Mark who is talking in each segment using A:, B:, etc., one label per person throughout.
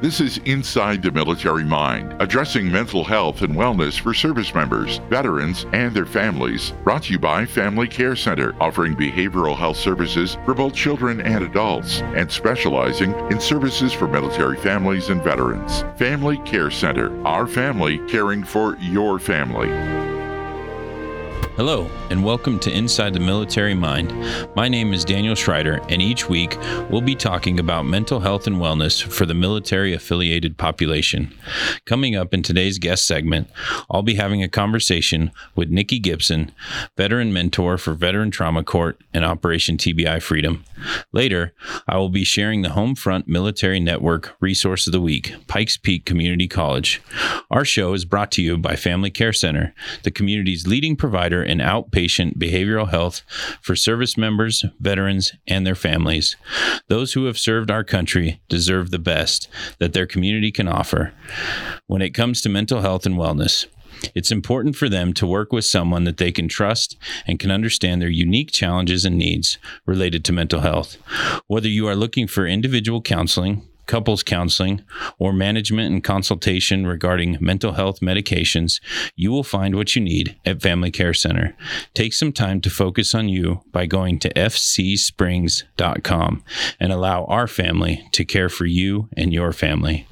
A: This is Inside the Military Mind, addressing mental health and wellness for service members, veterans, and their families. Brought to you by Family Care Center, offering behavioral health services for both children and adults, and specializing in services for military families and veterans. Family Care Center, our family caring for your family.
B: Hello, and welcome to Inside the Military Mind. My name is Daniel Schreider, and each week we'll be talking about mental health and wellness for the military affiliated population. Coming up in today's guest segment, I'll be having a conversation with Nikki Gibson, veteran mentor for Veteran Trauma Court and Operation TBI Freedom. Later, I will be sharing the Homefront Military Network Resource of the Week, Pikes Peak Community College. Our show is brought to you by Family Care Center, the community's leading provider in outpatient behavioral health for service members, veterans, and their families. Those who have served our country deserve the best that their community can offer when it comes to mental health and wellness. It's important for them to work with someone that they can trust and can understand their unique challenges and needs related to mental health. Whether you are looking for individual counseling, couples counseling, or management and consultation regarding mental health medications, you will find what you need at Family Care Center. Take some time to focus on you by going to fcsprings.com and allow our family to care for you and your family.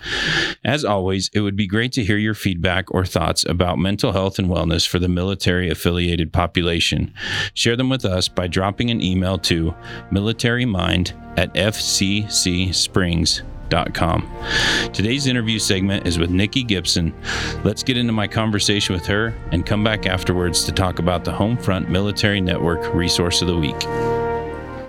B: As always, it would be great to hear your feedback or thoughts about mental health and wellness for the military affiliated population. Share them with us by dropping an email to militarymind at fccsprings.com Today's interview segment is with Nikki Gibson. Let's get into my conversation with her and come back afterwards to talk about the Homefront Military Network Resource of the Week.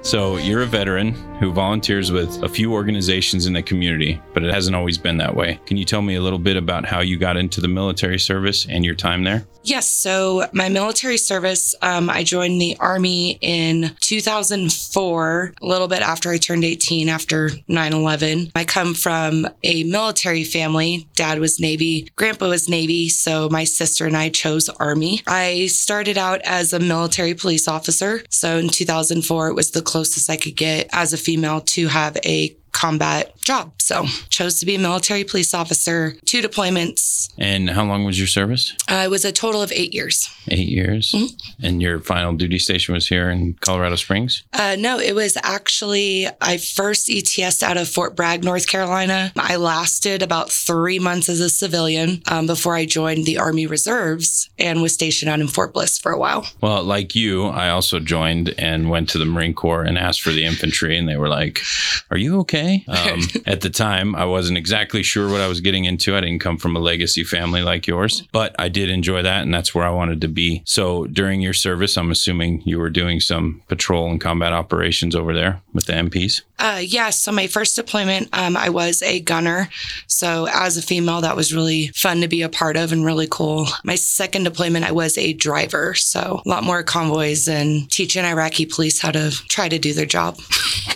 B: So, you're a veteran who volunteers with a few organizations in the community, but it hasn't always been that way. Can you tell me a little bit about how you got into the military service and your time there?
C: Yes. So, my military service, um, I joined the Army in 2004, a little bit after I turned 18, after 9 11. I come from a military family. Dad was Navy, Grandpa was Navy. So, my sister and I chose Army. I started out as a military police officer. So, in 2004, it was the closest I could get as a female to have a combat job. So chose to be a military police officer, two deployments.
B: And how long was your service?
C: Uh, it was a total of eight years.
B: Eight years. Mm-hmm. And your final duty station was here in Colorado Springs?
C: Uh, no, it was actually, I first ETS out of Fort Bragg, North Carolina. I lasted about three months as a civilian um, before I joined the Army Reserves and was stationed out in Fort Bliss for a while.
B: Well, like you, I also joined and went to the Marine Corps and asked for the infantry, and they were like, Are you okay? Um, at the time, I wasn't exactly sure what I was getting into. I didn't come from a legacy family like yours, but I did enjoy that, and that's where I wanted to be. So during your service, I'm assuming you were doing some patrol and combat operations over there with the MPs.
C: Uh, yes. Yeah, so my first deployment, um, I was a gunner. So as a female, that was really fun to be a part of and really cool. My second deployment, I was a driver. So a lot more convoys and teaching Iraqi police how to try to do their job.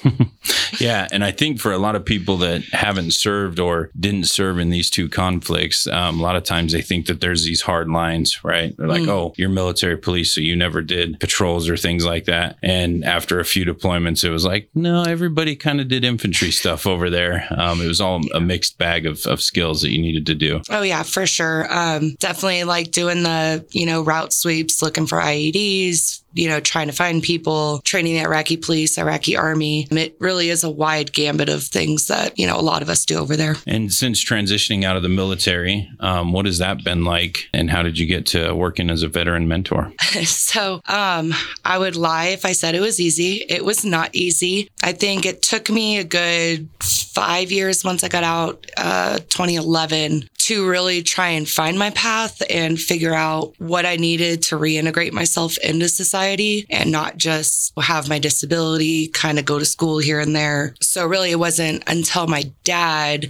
B: yeah, and I think for a lot of people that haven't served or didn't serve in these two conflicts, um, a lot of times they think that there's these hard lines, right? They're like, mm. "Oh, you're military police, so you never did patrols or things like that." And after a few deployments, it was like, "No, everybody kind of did infantry stuff over there." Um, it was all a mixed bag of, of skills that you needed to do.
C: Oh yeah, for sure. Um, definitely like doing the you know route sweeps, looking for IEDs, you know, trying to find people, training the Iraqi police, Iraqi army. It really is a wide gambit of things that, you know, a lot of us do over there.
B: And since transitioning out of the military, um, what has that been like? And how did you get to working as a veteran mentor?
C: so um, I would lie if I said it was easy. It was not easy. I think it took me a good five years once I got out, uh, 2011, to really try and find my path and figure out what I needed to reintegrate myself into society and not just have my disability kind of go to school here and there. So, really, it wasn't until my dad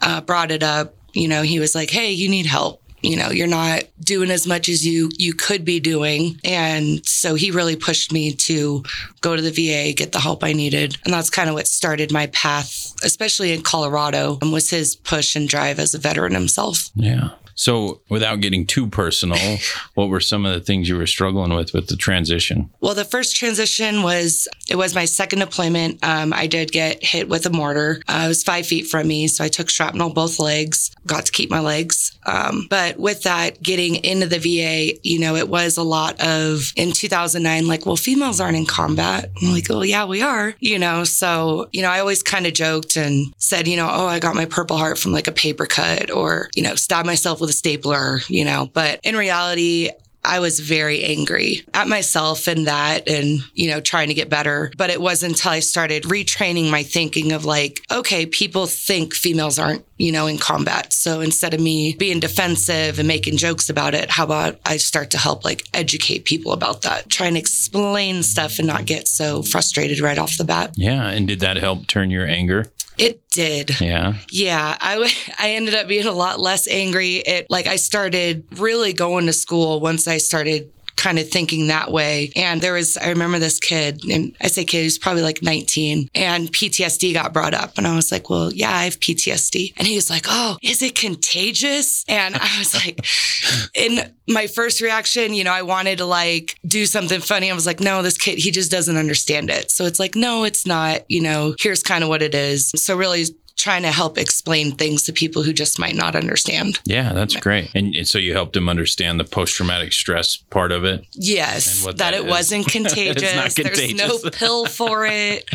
C: uh, brought it up. You know, he was like, Hey, you need help you know you're not doing as much as you you could be doing and so he really pushed me to go to the VA get the help I needed and that's kind of what started my path especially in Colorado and was his push and drive as a veteran himself
B: yeah so, without getting too personal, what were some of the things you were struggling with with the transition?
C: Well, the first transition was it was my second deployment. Um, I did get hit with a mortar. Uh, it was five feet from me, so I took shrapnel both legs. Got to keep my legs, um, but with that, getting into the VA, you know, it was a lot of in 2009, like, well, females aren't in combat. I'm like, oh yeah, we are. You know, so you know, I always kind of joked and said, you know, oh, I got my Purple Heart from like a paper cut, or you know, stabbed myself with with a stapler, you know, but in reality, I was very angry at myself and that and, you know, trying to get better. But it wasn't until I started retraining my thinking of like, okay, people think females aren't, you know, in combat. So instead of me being defensive and making jokes about it, how about I start to help like educate people about that, try and explain stuff and not get so frustrated right off the bat.
B: Yeah. And did that help turn your anger?
C: It did.
B: Yeah.
C: Yeah. I, w- I ended up being a lot less angry. It like I started really going to school once I started kind of thinking that way. And there was, I remember this kid, and I say kid, he's probably like 19, and PTSD got brought up. And I was like, well, yeah, I have PTSD. And he was like, oh, is it contagious? And I was like, in my first reaction, you know, I wanted to like do something funny. I was like, no, this kid, he just doesn't understand it. So it's like, no, it's not, you know, here's kind of what it is. So really trying to help explain things to people who just might not understand.
B: Yeah, that's great. And, and so you helped them understand the post traumatic stress part of it?
C: Yes, that, that, it is. wasn't contagious. contagious. There's no pill for it.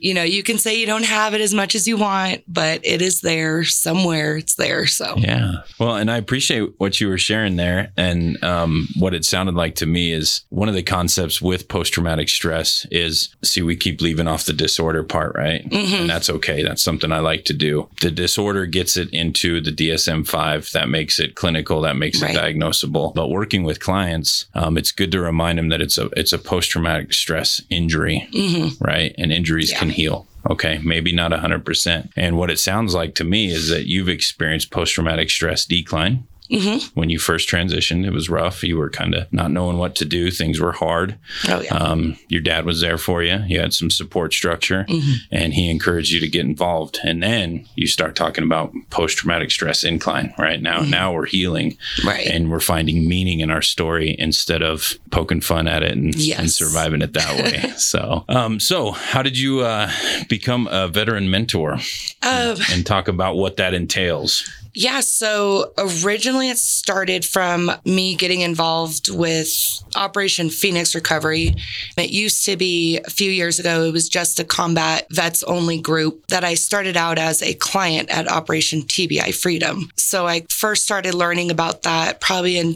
C: You know, you can say you don't have it as much as you want, but it is there somewhere. It's there. So,
B: yeah. Well, and I appreciate what you were sharing there. And um, what it sounded like to me is one of the concepts with post traumatic stress is see, we keep leaving off the disorder part, right? Mm-hmm. And that's okay. That's something I like like to do. The disorder gets it into the DSM 5. That makes it clinical, that makes right. it diagnosable. But working with clients, um, it's good to remind them that it's a, it's a post traumatic stress injury, mm-hmm. right? And injuries yeah. can heal. Okay, maybe not 100%. And what it sounds like to me is that you've experienced post traumatic stress decline Mm-hmm. When you first transitioned, it was rough. You were kind of not knowing what to do. Things were hard. Oh, yeah. Um, your dad was there for you. You had some support structure, mm-hmm. and he encouraged you to get involved. And then you start talking about post traumatic stress incline. Right now, mm-hmm. now we're healing, right, and we're finding meaning in our story instead of poking fun at it and, yes. and surviving it that way. so, um, so how did you uh, become a veteran mentor? Um, and talk about what that entails.
C: Yeah. So originally it started from me getting involved with Operation Phoenix Recovery. It used to be a few years ago, it was just a combat vets only group that I started out as a client at Operation TBI Freedom. So I first started learning about that probably in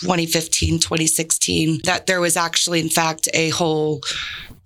C: 2015, 2016, that there was actually, in fact, a whole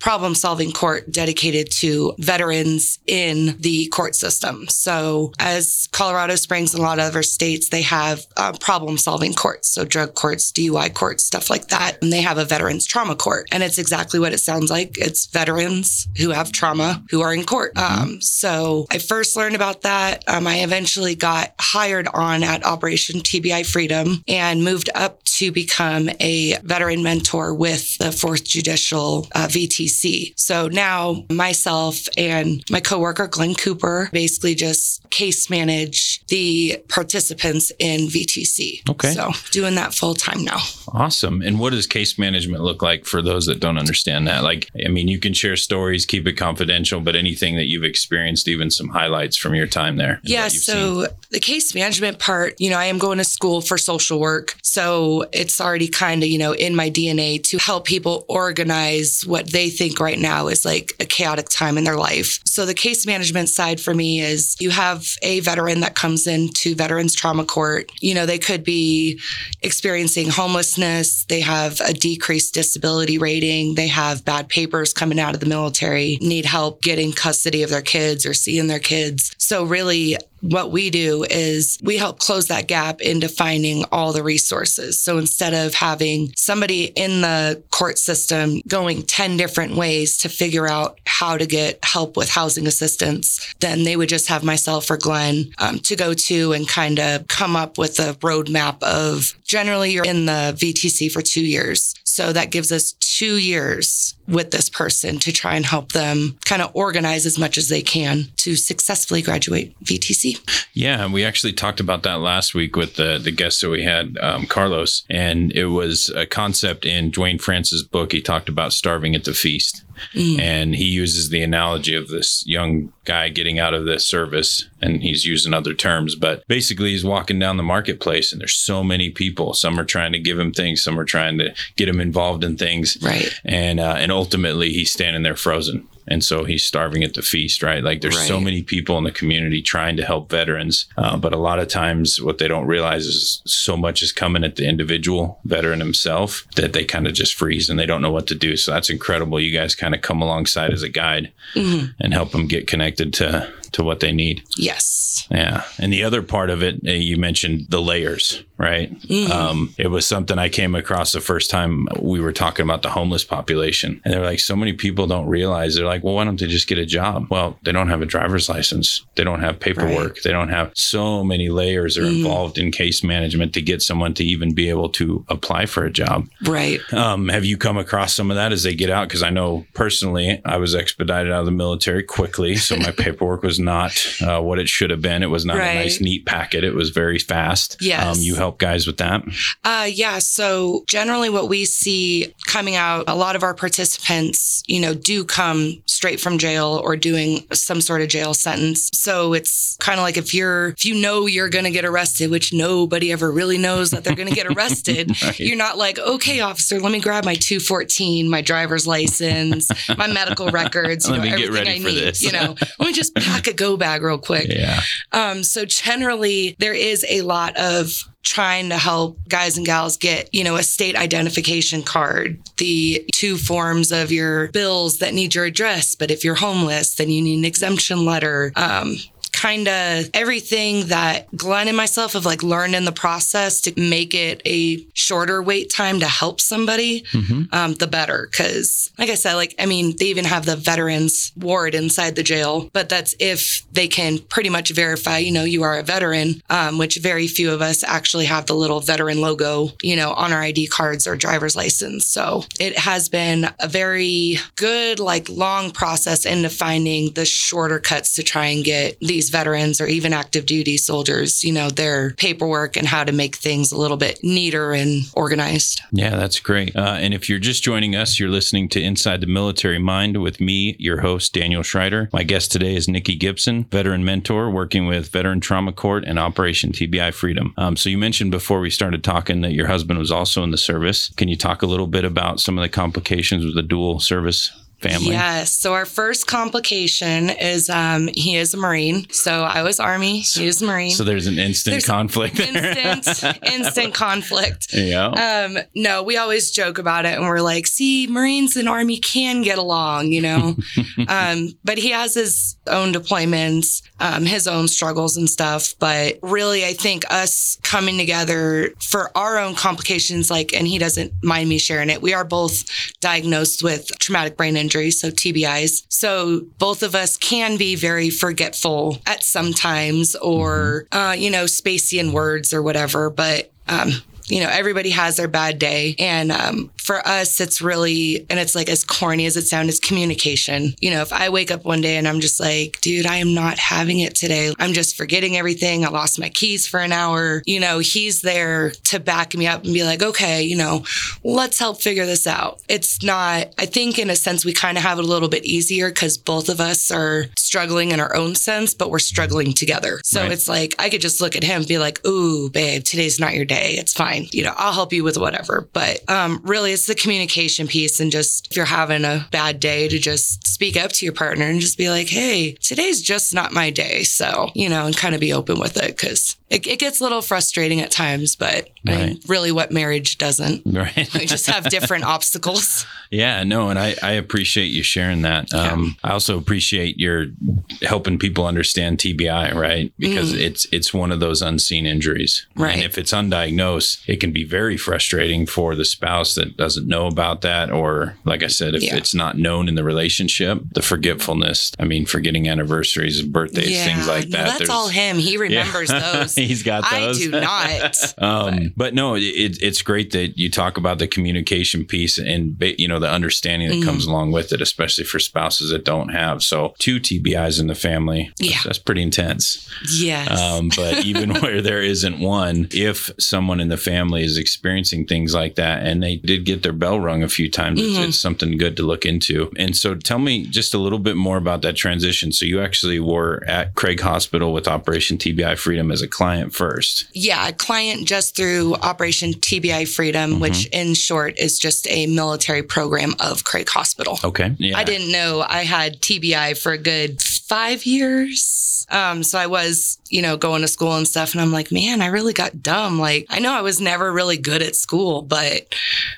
C: problem solving court dedicated to veterans in the court system. So, as Colorado Springs and a lot of other states, they have uh, problem solving courts. So, drug courts, DUI courts, stuff like that. And they have a veterans trauma court. And it's exactly what it sounds like it's veterans who have trauma who are in court. Mm-hmm. Um, so, I first learned about that. Um, I eventually got hired on at Operation TBI Freedom and moved up to become a veteran mentor with the Fourth Judicial uh, VTC so now myself and my coworker, Glenn Cooper, basically just case manage the participants in VTC.
B: Okay.
C: So doing that full time now.
B: Awesome. And what does case management look like for those that don't understand that? Like, I mean, you can share stories, keep it confidential, but anything that you've experienced, even some highlights from your time there.
C: Yeah. So seen. the case management part, you know, I am going to school for social work. So it's already kind of, you know, in my DNA to help people organize what they think think right now is like a chaotic time in their life. So the case management side for me is you have a veteran that comes into veterans trauma court. You know, they could be experiencing homelessness, they have a decreased disability rating, they have bad papers coming out of the military, need help getting custody of their kids or seeing their kids. So really what we do is we help close that gap into finding all the resources. So instead of having somebody in the court system going 10 different ways to figure out how to get help with housing assistance, then they would just have myself or Glenn um, to go to and kind of come up with a roadmap of generally you're in the VTC for two years. So that gives us two years with this person to try and help them kind of organize as much as they can to successfully graduate VTC.
B: Yeah, we actually talked about that last week with the the guest that we had, um, Carlos, and it was a concept in Duane France's book. He talked about starving at the feast. Mm. And he uses the analogy of this young guy getting out of the service, and he's using other terms, but basically he's walking down the marketplace, and there's so many people. Some are trying to give him things, some are trying to get him involved in things,
C: right?
B: And uh, and ultimately he's standing there frozen and so he's starving at the feast right like there's right. so many people in the community trying to help veterans uh, but a lot of times what they don't realize is so much is coming at the individual veteran himself that they kind of just freeze and they don't know what to do so that's incredible you guys kind of come alongside as a guide mm-hmm. and help them get connected to to what they need.
C: Yes.
B: Yeah. And the other part of it, uh, you mentioned the layers, right? Mm-hmm. Um, it was something I came across the first time we were talking about the homeless population. And they're like, so many people don't realize they're like, well, why don't they just get a job? Well, they don't have a driver's license. They don't have paperwork. Right. They don't have so many layers are mm-hmm. involved in case management to get someone to even be able to apply for a job.
C: Right.
B: Um, have you come across some of that as they get out? Because I know personally, I was expedited out of the military quickly. So my paperwork was not uh, what it should have been. It was not right. a nice, neat packet. It was very fast.
C: Yes. Um,
B: you help guys with that?
C: Uh, yeah. So generally, what we see coming out, a lot of our participants, you know, do come straight from jail or doing some sort of jail sentence. So it's kind of like if you're, if you know you're going to get arrested, which nobody ever really knows that they're going to get arrested, right. you're not like, okay, officer, let me grab my 214, my driver's license, my medical records, you know, everything I need. This. You know, let me just pack a go bag real quick.
B: Yeah.
C: Um, so generally, there is a lot of trying to help guys and gals get, you know, a state identification card, the two forms of your bills that need your address. But if you're homeless, then you need an exemption letter. Um, kind of everything that Glenn and myself have like learned in the process to make it a shorter wait time to help somebody, mm-hmm. um, the better. Cause like I said, like, I mean, they even have the veterans ward inside the jail, but that's if they can pretty much verify, you know, you are a veteran, um, which very few of us actually have the little veteran logo, you know, on our ID cards or driver's license. So it has been a very good, like long process into finding the shorter cuts to try and get these veterans or even active duty soldiers, you know, their paperwork and how to make things a little bit neater and organized.
B: Yeah, that's great. Uh, and if you're just joining us, you're listening to Inside the Military Mind with me, your host, Daniel Schreider. My guest today is Nikki Gibson, veteran mentor working with Veteran Trauma Court and Operation TBI Freedom. Um, so you mentioned before we started talking that your husband was also in the service. Can you talk a little bit about some of the complications with the dual service family?
C: Yes. So our first complication is um, he is a Marine. So I was Army. He was Marine.
B: So there's an instant there's conflict.
C: Instant, instant conflict.
B: Yeah.
C: Um, no, we always joke about it, and we're like, see, Marines and Army can get along, you know. um, but he has his own deployments, um, his own struggles and stuff. But really, I think us coming together for our own complications, like, and he doesn't mind me sharing it. We are both diagnosed with traumatic brain injury injuries, so TBIs. So both of us can be very forgetful at some times or, mm-hmm. uh, you know, spacey in words or whatever. But um, you know, everybody has their bad day. And um, for us, it's really, and it's like as corny as it sounds, it's communication. You know, if I wake up one day and I'm just like, dude, I am not having it today. I'm just forgetting everything. I lost my keys for an hour. You know, he's there to back me up and be like, okay, you know, let's help figure this out. It's not, I think in a sense, we kind of have it a little bit easier because both of us are struggling in our own sense, but we're struggling together. So right. it's like, I could just look at him and be like, ooh, babe, today's not your day. It's fine fine. You know, I'll help you with whatever. But um, really, it's the communication piece. And just if you're having a bad day, to just speak up to your partner and just be like, hey, today's just not my day. So, you know, and kind of be open with it because it, it gets a little frustrating at times, but I mean, really what marriage doesn't.
B: Right.
C: We just have different obstacles.
B: Yeah, no, and I, I appreciate you sharing that. Um, I also appreciate your helping people understand TBI, right? Because it's it's one of those unseen injuries,
C: Right.
B: And if it's undiagnosed, it can be very frustrating for the spouse that doesn't know about that, or like I said, if
C: Yeah.
B: it's not known in the relationship, the forgetfulness. I mean, forgetting anniversaries, birthdays, things like
C: no,
B: that.
C: that's
B: There's-
C: all him. He remembers those.
B: He's got those.
C: I do not.
B: Um, but no, it, it's great that you talk about the communication piece and you know the understanding that
C: Mm-hmm.
B: comes along with it, especially for spouses that don't have. So two TBIs in the family,
C: Yeah.
B: that's, that's pretty intense.
C: Yes.
B: Um, but even where there isn't one, if someone in the family is experiencing things like that, and they did get their bell rung a few times,
C: Mm-hmm.
B: it's something good to look into. And so, tell me just a little bit more about that transition. So you actually were at Craig Hospital with Operation TBI Freedom as a client first.
C: yeah, a client just through Operation TBI Freedom, which in short is just a military program of Craig Hospital.
B: Okay. Yeah.
C: I didn't know I had TBI for a good five years. Um, so I was, you know, going to school and stuff. And I'm like, man, I really got dumb. Like, I know I was never really good at school, but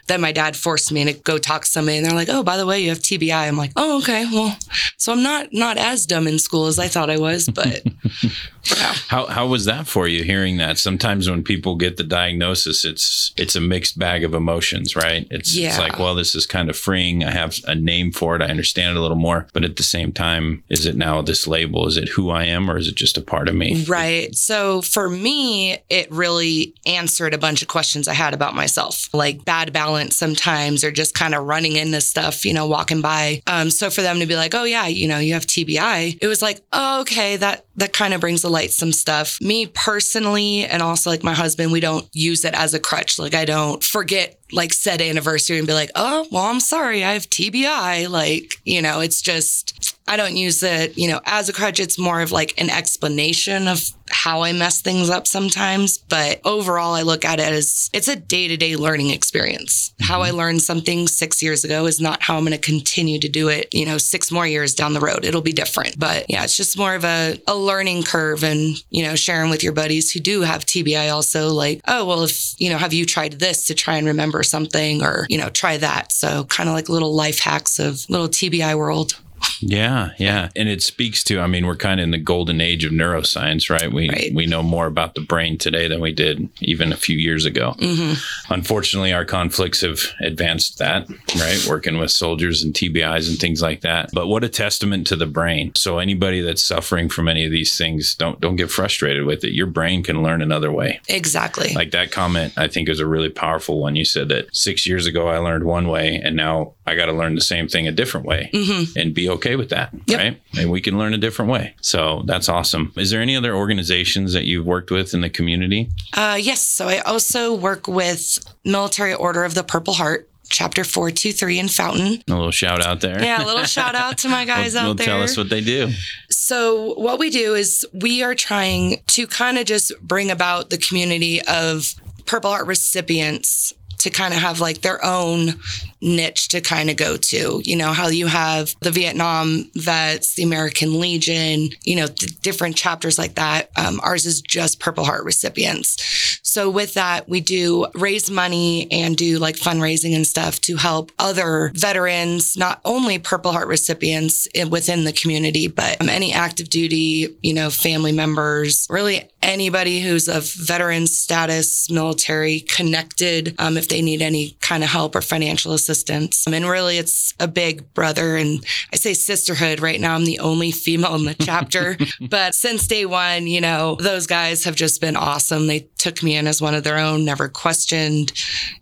C: then my dad forced me to go talk to somebody and they're like, oh, by the way, you have TBI. I'm like, oh, okay. Well, so I'm not, not as dumb in school as I thought I was, but yeah.
B: How how was that for you hearing that? Sometimes when people get the diagnosis, it's it's a mixed bag of emotions, right? It's it's like, well, this is kind of freeing. I have a name for it. I understand it a little more. But at the same time, is it now this label? Is it who I am or is it just a part of me?
C: Right. So for me, it really answered a bunch of questions I had about myself, like bad balance sometimes, or just kind of running into stuff, you know, walking by. Um, so for them to be like, oh yeah, you know, you have TBI, it was like, oh, okay, that that kind of brings to light some stuff. Me personally, and also like my husband, we don't use it as a crutch. Like I don't forget like said anniversary and be like, oh, well, I'm sorry, I have TBI. Like, you know, it's just, I don't use it, you know, as a crutch. It's more of like an explanation of how I mess things up sometimes. But overall, I look at it as it's a day to day learning experience. How I mm-hmm. learned something six years ago is not how I'm going to continue to do it, you know, six more years down the road. It'll be different. But yeah, it's just more of a, a learning curve and, you know, sharing with your buddies who do have TBI also, like, oh, well, if, you know, have you tried this to try and remember something or, you know, try that. So kind of like little life hacks of little TBI world.
B: Yeah, yeah. And it speaks to, I mean, we're kind of in the golden age of neuroscience, right? We
C: Right.
B: we know more about the brain today than we did even a few years ago. Mm-hmm. Unfortunately, our conflicts have advanced that, right? Working with soldiers and TBIs and things like that. But what a testament to the brain. So anybody that's suffering from any of these things, don't don't get frustrated with it. Your brain can learn another way.
C: Exactly.
B: Like that comment, I think is a really powerful one. You said that six years ago I learned one way, and now I got to learn the same thing a different way, mm-hmm. and be okay with that,
C: Yep.
B: right? And we can learn a different way. So that's awesome. Is there any other organizations that you've worked with in the community?
C: Uh, yes. So I also work with Military Order of the Purple Heart, Chapter 423 in Fountain.
B: A little shout out there.
C: Yeah, a little shout out to my guys
B: Well,
C: out there.
B: tell us what they do.
C: So, what we do is we are trying to kind of just bring about the community of Purple Heart recipients to kind of have like their own niche to kind of go to. You know, how you have the Vietnam vets, the American Legion, you know, different chapters like that. Um, ours is just Purple Heart recipients. So, with that, we do raise money and do like fundraising and stuff to help other veterans, not only Purple Heart recipients within the community, but um, any active duty, you know, family members, really anybody who's of veteran status, military connected, um, if they need any kind of help or financial assistance. Um, and really, it's a big brother and I say sisterhood. Right now, I'm the only female in the chapter, but since day one, you know, those guys have just been awesome. They took me in as one of their own, never questioned,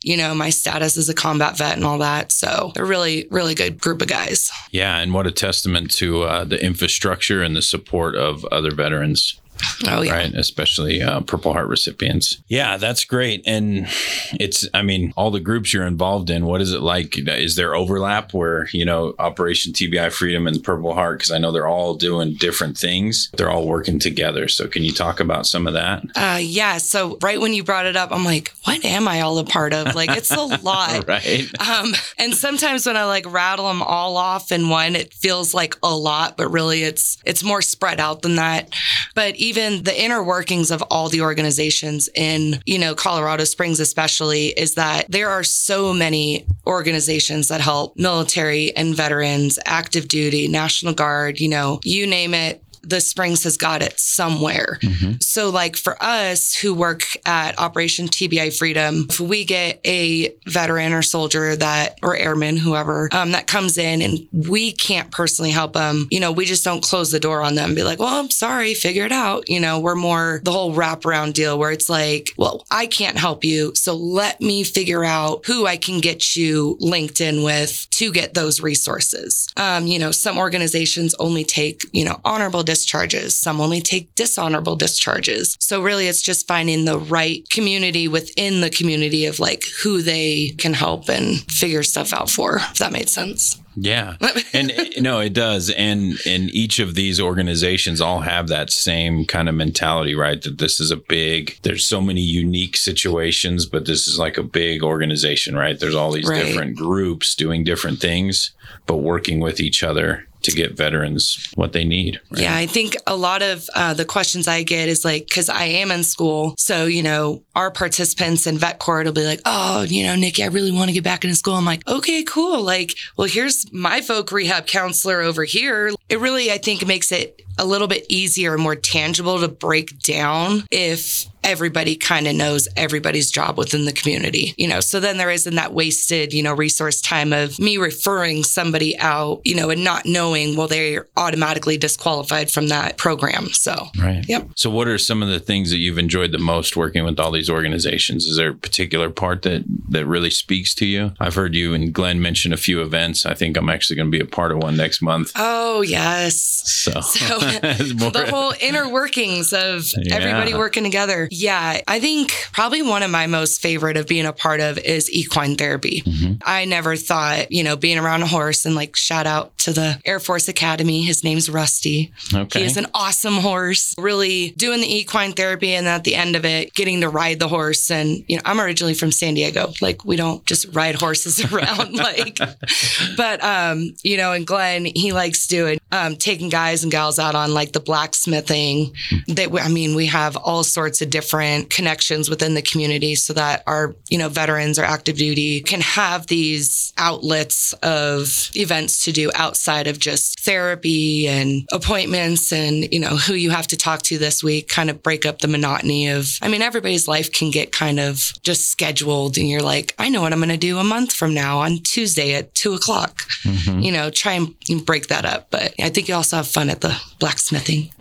C: you know, my status as a combat vet and all that. So they're really, really good group of guys.
B: Yeah, and what a testament to uh, the infrastructure and the support of other veterans.
C: Oh, yeah.
B: right? Especially uh, Purple Heart recipients. Yeah, that's great. And it's, I mean, all the groups you're involved in, what is it like? Is there overlap where, you know, Operation TBI Freedom and Purple Heart? Because I know they're all doing different things, they're all working together. So can you talk about some of that?
C: Uh, yeah. So right when you brought it up, I'm like, what am I all a part of? Like, it's a lot.
B: Right.
C: Um, and sometimes when I like rattle them all off in one, it feels like a lot, but really it's it's more spread out than that. But even the inner workings of all the organizations in, you know, Colorado Springs, especially, is that there are so many organizations that help military and veterans, active duty, National Guard, you know, you name it the Springs has got it somewhere. Mm-hmm. So, like for us who work at Operation TBI Freedom, if we get a veteran or soldier that, or airman, whoever, um, that comes in and we can't personally help them, you know, we just don't close the door on them be like, well, I'm sorry, figure it out. You know, we're more the whole wraparound deal where it's like, well, I can't help you. So let me figure out who I can get you linked in with to get those resources. Um, you know, some organizations only take, you know, honorable discharges. Some only take dishonorable discharges. So really it's just finding the right community within the community of like who they can help and figure stuff out for, if that made sense.
B: Yeah. and eh, no, it does. And and each of these organizations all have that same kind of mentality, right? That this is a big there's so many unique situations, but this is like a big organization, right? There's all these right. different groups doing different things, but working with each other to get veterans what they need.
C: Right? Yeah, I think a lot of uh, the questions I get is like, because I am in school. So, you know, our participants in vet court will be like, oh, you know, Nikki, I really want to get back into school. I'm like, okay, cool. Like, well, here's my voc rehab counselor over here. It really, I think, makes it a little bit easier and more tangible to break down if everybody kind of knows everybody's job within the community, you know. So then there isn't that wasted, you know, resource time of me referring somebody out, you know, and not knowing, well, they're automatically disqualified from that program. So,
B: right. Yep. So, what are some of the things that you've enjoyed the most working with all these organizations? Is there a particular part that that really speaks to you? I've heard you and Glenn mention a few events. I think I'm actually going to be a part of one next month.
C: Oh, yes. So, so the whole inner workings of yeah. everybody working together. Yeah, I think probably one of my most favorite of being a part of is equine therapy. Mm-hmm. I never thought, you know, being around a horse and like shout out to the Air Force Academy. His name's Rusty. Okay. He is an awesome horse. Really doing the equine therapy and at the end of it, getting to ride the horse. And, you know, I'm originally from San Diego. Like we don't just ride horses around like, but, um, you know, and Glenn, he likes doing, um, taking guys and gals out on like the blacksmithing. That I mean, we have all sorts of different different connections within the community so that our, you know, veterans or active duty can have these outlets of events to do outside of just therapy and appointments and, you know, who you have to talk to this week, kind of break up the monotony of, I mean, everybody's life can get kind of just scheduled and you're like, I know what I'm going to do a month from now on Tuesday at two o'clock. Mm-hmm. You know, try and break that up. But I think you also have fun at the blacksmithing.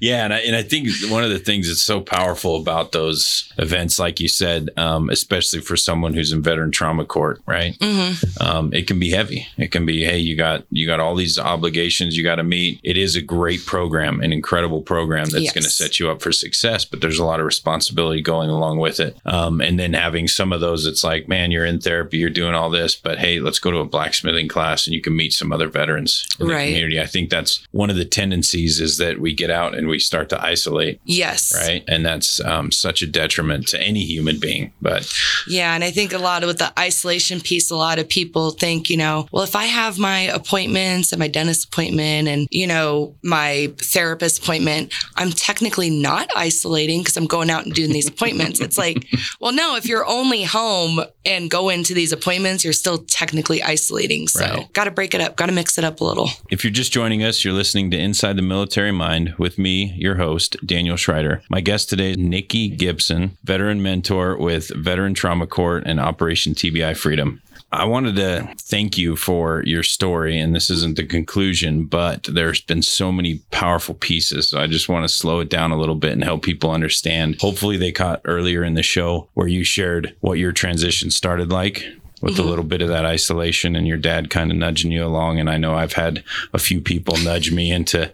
B: yeah. And I, and I think one of the things that's so powerful about those events, like you said, um, especially for someone who's in veteran trauma court, right? Mm-hmm. Um, it can be heavy. It can be, hey, you got you got all these obligations you got to meet. It is a great program, an incredible program that's yes. going to set you up for success, but there's a lot of responsibility going along with it. Um, and then having some of those, it's like, man, you're in therapy, you're doing all this, but hey, let's go to a blacksmithing class and you can meet some other veterans in right. the community. I think that's one of the tendencies is that we get out and we start to isolate.
C: Yes.
B: Right. And that's um, such a detriment to any human being. But
C: yeah. And I think a lot of with the isolation piece, a lot of people think, you know, well, if I have my appointments and my dentist appointment and, you know, my therapist appointment, I'm technically not isolating because I'm going out and doing these appointments. It's like, well, no, if you're only home and go into these appointments, you're still technically isolating. So right. got to break it up, got to mix it up a little.
B: If you're just joining us, you're listening to Inside the Military Mind with me, your host, Daniel Schreider. My guest today is Nikki Gibson, veteran mentor with Veteran Trauma Court and Operation TBI Freedom. I wanted to thank you for your story. And this isn't the conclusion, but there's been so many powerful pieces. So I just want to slow it down a little bit and help people understand. Hopefully, they caught earlier in the show where you shared what your transition started like with mm-hmm. a little bit of that isolation and your dad kind of nudging you along. And I know I've had a few people nudge me into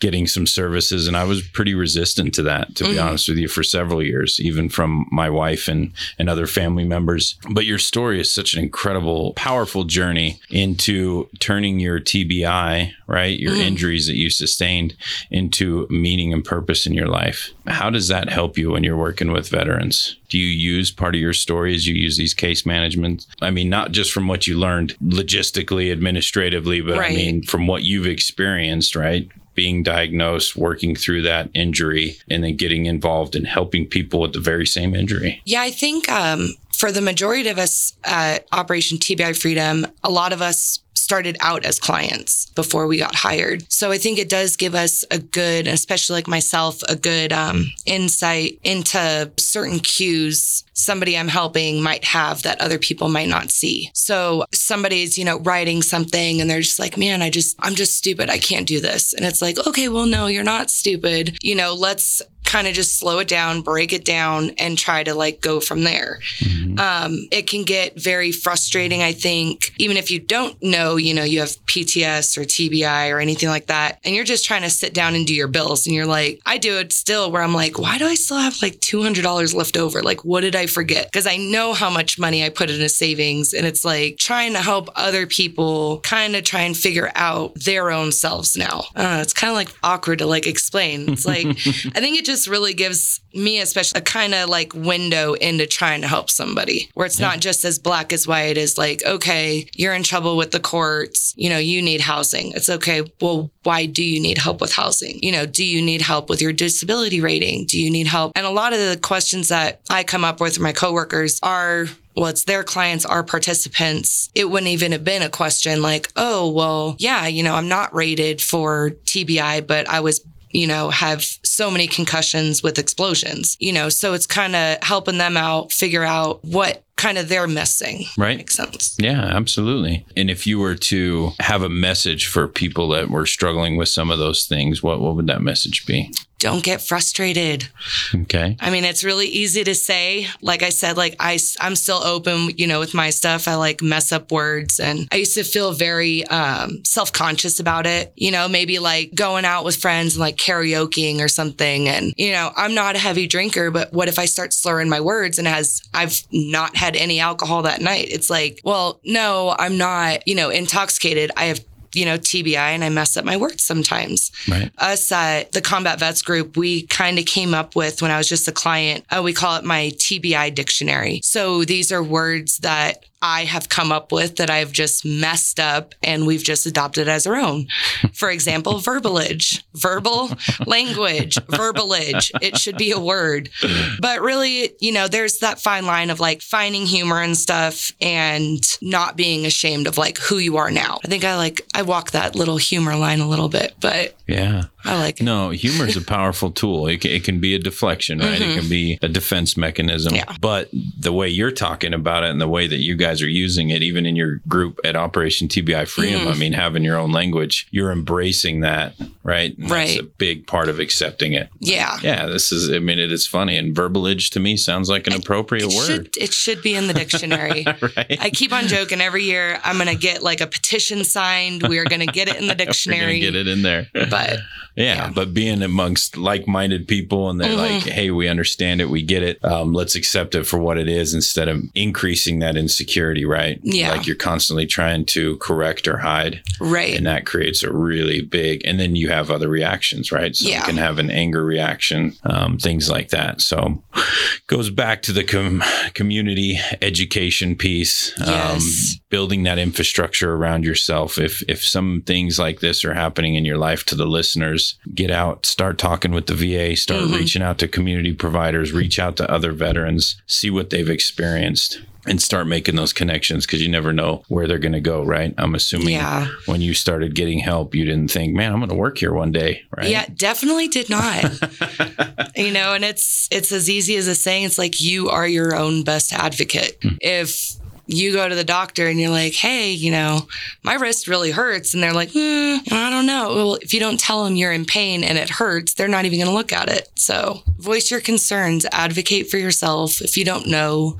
B: getting some services, and I was pretty resistant to that, to mm-hmm. be honest with you, for several years, even from my wife and, and other family members. But your story is such an incredible, powerful journey into turning your TBI, right, your mm-hmm. injuries that you sustained, into meaning and purpose in your life. How does that help you when you're working with veterans? Do you use part of your story as you use these case management? I mean, not just from what you learned logistically, administratively, but right. I mean, from what you've experienced, right? being diagnosed, working through that injury, and then getting involved in helping people with the very same injury?
C: Yeah, I think um, for the majority of us at Operation TBI Freedom, a lot of us started out as clients before we got hired. So I think it does give us a good, especially like myself, a good um, insight into certain cues somebody I'm helping might have that other people might not see. So somebody's, you know, writing something and they're just like, man, I just, I'm just stupid. I can't do this. And it's like, okay, well, no, you're not stupid. You know, let's kind of just slow it down, break it down, and try to like go from there. Mm-hmm. Um, it can get very frustrating, I think, even if you don't know, you know, you have PTS or TBI or anything like that, and you're just trying to sit down and do your bills. And you're like, I do it still where I'm like, why do I still have like $200 left over? Like, what did I forget? Because I know how much money I put into savings. And it's like trying to help other people kind of try and figure out their own selves now. Uh, it's kind of like awkward to like explain. It's like, I think it just really gives me, especially, a kind of like window into trying to help somebody where it's yeah. not just as black as white as like, okay, you're in trouble with the courts, you know, you need housing. It's okay. Well, why do you need help with housing? You know, do you need help with your disability rating? Do you need help? And a lot of the questions that I come up with my coworkers are well, it's their clients, our participants. It wouldn't even have been a question like, oh, well, yeah, you know, I'm not rated for TBI, but I was you know, have so many concussions with explosions, you know, so it's kind of helping them out, figure out what kind of they're missing.
B: Right.
C: Makes sense.
B: Yeah, absolutely. And if you were to have a message for people that were struggling with some of those things, what, what would that message be?
C: Don't get frustrated.
B: Okay.
C: I mean, it's really easy to say. Like I said, like I, I'm still open, you know, with my stuff. I like mess up words and I used to feel very um, self conscious about it, you know, maybe like going out with friends and like karaokeing or something. And, you know, I'm not a heavy drinker, but what if I start slurring my words and as I've not had any alcohol that night? It's like, well, no, I'm not, you know, intoxicated. I have you know, TBI and I mess up my words sometimes.
B: Right.
C: Us at the Combat Vets group, we kind of came up with when I was just a client, uh, we call it my TBI dictionary. So these are words that I have come up with that I've just messed up and we've just adopted as our own. For example, verbalage, verbal language, verbalage. It should be a word. But really, you know, there's that fine line of like finding humor and stuff and not being ashamed of like who you are now. I think I like, I walk that little humor line a little bit, but
B: yeah.
C: I like it.
B: No, humor is a powerful tool. It can, it can be a deflection, right? Mm-hmm. It can be a defense mechanism.
C: Yeah.
B: But the way you're talking about it and the way that you guys are using it, even in your group at Operation TBI Freedom, mm. I mean, having your own language, you're embracing that, right?
C: And right. That's
B: a big part of accepting it.
C: Yeah.
B: Yeah. This is, I mean, it is funny. And verbalage to me sounds like an appropriate
C: it
B: word.
C: Should, it should be in the dictionary. right. I keep on joking every year, I'm going to get like a petition signed. We are going to get it in the dictionary.
B: get it in there.
C: But
B: yeah, yeah, but being amongst like-minded people and they're mm-hmm. like, "Hey, we understand it, we get it. Um, let's accept it for what it is," instead of increasing that insecurity, right?
C: Yeah,
B: like you're constantly trying to correct or hide,
C: right?
B: And that creates a really big. And then you have other reactions, right? So
C: yeah.
B: you can have an anger reaction, um, things like that. So goes back to the com- community education piece,
C: um, yes.
B: um, building that infrastructure around yourself. If if some things like this are happening in your life, to the listeners get out, start talking with the VA, start mm-hmm. reaching out to community providers, reach out to other veterans, see what they've experienced and start making those connections because you never know where they're going to go, right? I'm assuming
C: yeah.
B: when you started getting help, you didn't think, man, I'm going to work here one day, right?
C: Yeah, definitely did not. you know, and it's it's as easy as a saying. It's like you are your own best advocate. Hmm. If you go to the doctor and you're like, hey, you know, my wrist really hurts. And they're like, mm, I don't know. Well, if you don't tell them you're in pain and it hurts, they're not even going to look at it. So voice your concerns, advocate for yourself. If you don't know,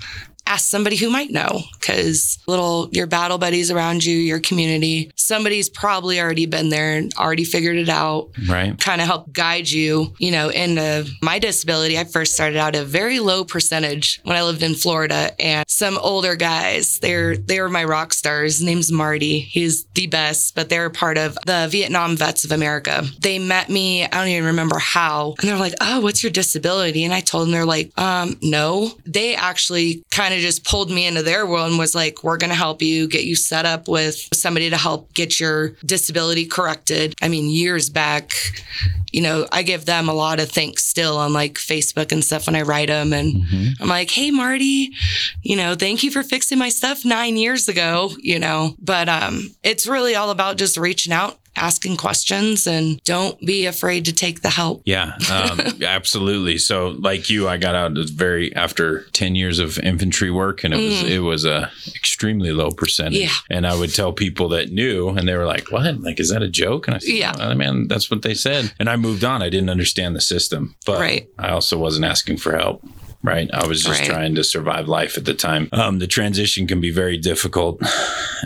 C: ask somebody who might know because little your battle buddies around you, your community, somebody's probably already been there and already figured it out.
B: Right.
C: Kind of help guide you, you know, into my disability. I first started out at a very low percentage when I lived in Florida and some older guys, they're they were my rock stars. His name's Marty. He's the best, but they're part of the Vietnam Vets of America. They met me, I don't even remember how, and they're like, Oh, what's your disability? And I told them they're like, um, no. They actually kind of of just pulled me into their world and was like, we're going to help you get you set up with somebody to help get your disability corrected. I mean, years back, you know, I give them a lot of thanks still on like Facebook and stuff when I write them. And mm-hmm. I'm like, hey, Marty, you know, thank you for fixing my stuff nine years ago, you know, but um, it's really all about just reaching out asking questions and don't be afraid to take the help.
B: Yeah, um, absolutely. So, like you, I got out very after ten years of infantry work, and it was mm. it was a extremely low percentage. Yeah. And I would tell people that knew, and they were like, "What? Like, is that a joke?" And I said, "Yeah, oh, man, that's what they said." And I moved on. I didn't understand the system, but right. I also wasn't asking for help right? I was just right. trying to survive life at the time. Um, the transition can be very difficult.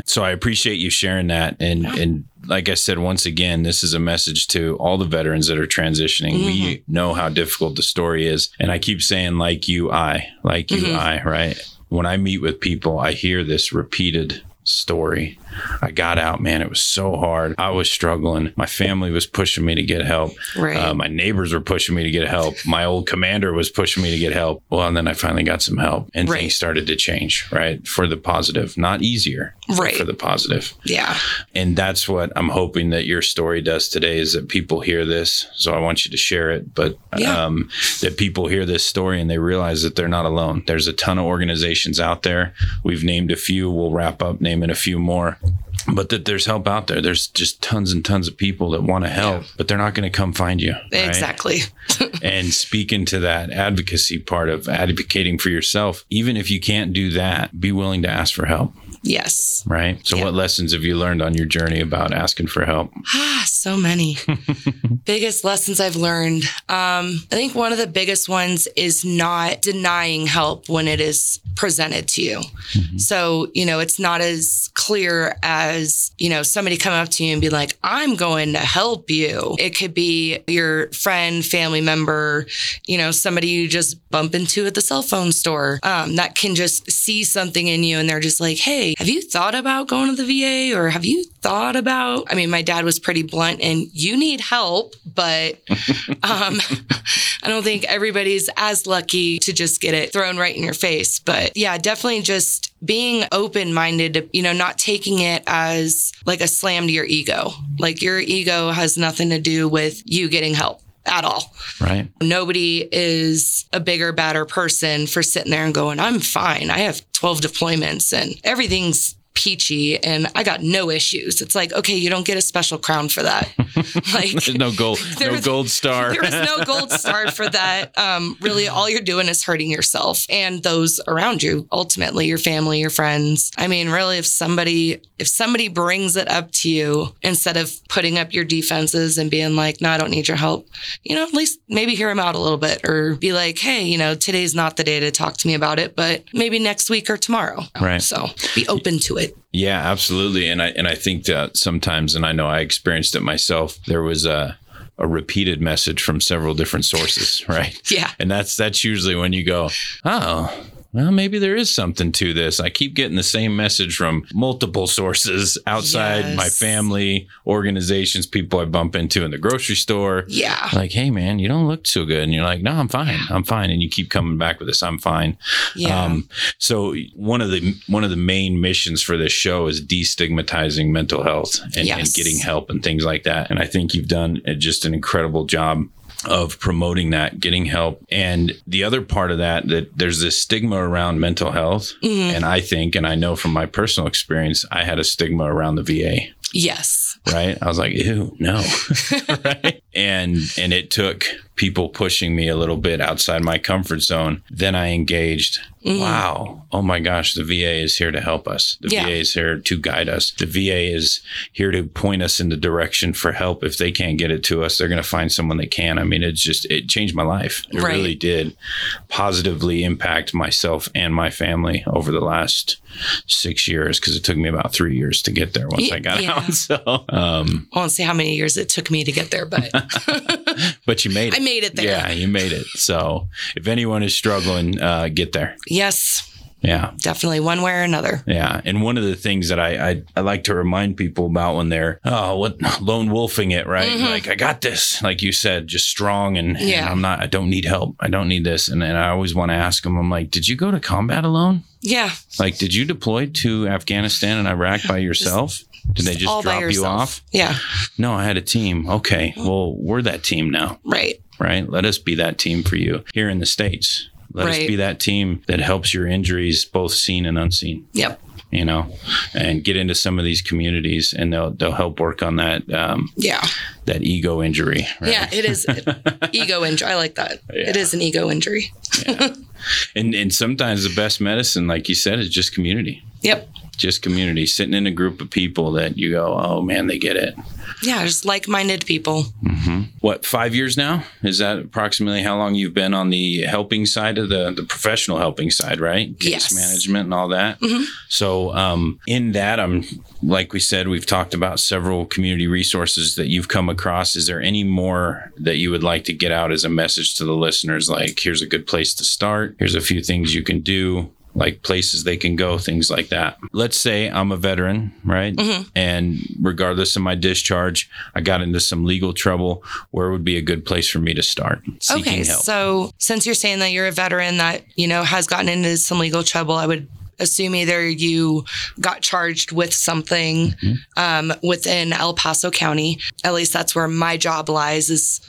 B: So I appreciate you sharing that. And, and like I said, once again, this is a message to all the veterans that are transitioning. Mm-hmm. We know how difficult the story is. And I keep saying, like you, I, like you, mm-hmm. I, right? When I meet with people, I hear this repeated story. I got out, man. It was so hard. I was struggling. My family was pushing me to get help. Right. Uh, my neighbors were pushing me to get help. My old commander was pushing me to get help. Well, and then I finally got some help and right. things started to change, right? For the positive, not easier, right. for the positive.
C: Yeah.
B: And that's what I'm hoping that your story does today is that people hear this. So I want you to share it, but yeah. um, that people hear this story and they realize that they're not alone. There's a ton of organizations out there. We've named a few. We'll wrap up naming a few more but that there's help out there. There's just tons and tons of people that want to help, yeah. but they're not going to come find you.
C: Right? Exactly.
B: and speaking to that advocacy part of advocating for yourself, even if you can't do that, be willing to ask for help.
C: Yes.
B: Right. So, what lessons have you learned on your journey about asking for help?
C: Ah, so many. biggest lessons I've learned. Um, I think one of the biggest ones is not denying help when it is presented to you. Mm-hmm. So, you know, it's not as clear as, you know, somebody come up to you and be like, I'm going to help you. It could be your friend, family member, you know, somebody you just bump into at the cell phone store um, that can just see something in you and they're just like, hey, have you thought about going to the VA or have you thought about? I mean, my dad was pretty blunt and you need help, but um, I don't think everybody's as lucky to just get it thrown right in your face. But yeah, definitely just being open minded, you know, not taking it as like a slam to your ego. Like your ego has nothing to do with you getting help at all.
B: Right.
C: Nobody is a bigger, badder person for sitting there and going, I'm fine. I have 12 deployments and everything's peachy and I got no issues. It's like, okay, you don't get a special crown for that.
B: Like no gold, no gold star.
C: there was no gold star for that. Um, really all you're doing is hurting yourself and those around you, ultimately your family, your friends. I mean, really if somebody if somebody brings it up to you instead of putting up your defenses and being like, no, I don't need your help, you know, at least maybe hear them out a little bit or be like, hey, you know, today's not the day to talk to me about it, but maybe next week or tomorrow.
B: Right.
C: So be open to it.
B: Yeah, absolutely. And I and I think that sometimes, and I know I experienced it myself. There was a a repeated message from several different sources, right?
C: yeah.
B: And that's that's usually when you go, oh, well, maybe there is something to this. I keep getting the same message from multiple sources outside yes. my family, organizations, people I bump into in the grocery store.
C: Yeah.
B: Like, hey, man, you don't look so good. And you're like, no, I'm fine. I'm fine. And you keep coming back with this, I'm fine. Yeah. Um, so one of the one of the main missions for this show is destigmatizing mental health and, yes. and getting help and things like that. And I think you've done just an incredible job of promoting that, getting help. And the other part of that, that there's this stigma around mental health. Mm-hmm. And I think, and I know from my personal experience, I had a stigma around the VA.
C: Yes.
B: Right. I was like, ew, no. right. And and it took people pushing me a little bit outside my comfort zone. Then I engaged Mm-hmm. Wow. Oh my gosh, the VA is here to help us. The yeah. VA is here to guide us. The VA is here to point us in the direction for help. If they can't get it to us, they're going to find someone that can. I mean, it's just, it changed my life. It right. really did positively impact myself and my family over the last six years because it took me about three years to get there once I got yeah. out. So, um,
C: I won't say how many years it took me to get there, but,
B: but you made it.
C: I made it there.
B: Yeah, you made it. So if anyone is struggling, uh, get there
C: Yes.
B: Yeah.
C: Definitely one way or another.
B: Yeah. And one of the things that I, I, I like to remind people about when they're, oh, what lone wolfing it, right?
C: Mhm.
B: Like, I got this. Like you said, just strong and, and
C: Yeah.
B: I'm not, I don't need help. I don't need this. And, and I always want to ask them, I'm like, did you go to combat alone?
C: Yeah.
B: Like, did you deploy to Afghanistan and Iraq by yourself? Did they just drop you off?
C: Yeah.
B: No, I had a team. Okay. Well, we're that team now,
C: Right.
B: right? Let us be that team for you here in the States. Let us be that team that helps your injuries, both seen and unseen
C: Yep.
B: you know, and get into some of these communities, and they'll they'll help work on that um,
C: Yeah.
B: that ego injury. Right?
C: Yeah. It is ego injury. I like that. It
B: Yeah.
C: is an ego injury.
B: and and sometimes the best medicine, like you said, is just community.
C: Yep.
B: Just community, sitting in a group of people that you go, oh man, they get it.
C: Yeah. Just like minded people.
B: What five years now? Is that approximately how long you've been on the helping side of the the professional helping side, right? Case
C: Yes.
B: management and all that. So um, in that, I'm like we said, we've talked about several community resources that you've come across. Is there any more that you would like to get out as a message to the listeners? Like, here's a good place to start. Here's a few things you can do. Like places they can go, things like that. Let's say I'm a veteran, right? And regardless of my discharge, I got into some legal trouble. Where would be a good place for me to start seeking
C: okay.
B: help?
C: So since you're saying that you're a veteran that, you know, has gotten into some legal trouble, I would assume either you got charged with something
B: Mm-hmm.
C: um, within El Paso County. At least that's where my job lies is,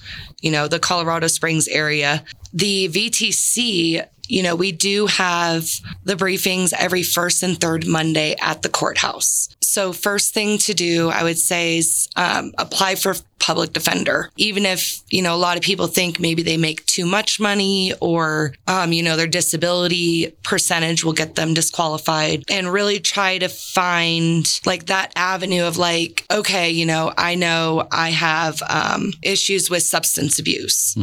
C: you know, the Colorado Springs area. The VTC, you know, we do have the briefings every first and third Monday at the courthouse. So, first thing to do, I would say, is um, apply for public defender. Even if, you know, a lot of people think maybe they make too much money or, um, you know, their disability percentage will get them disqualified and really try to find like that avenue of like, okay, you know, I know I have um, issues with substance abuse.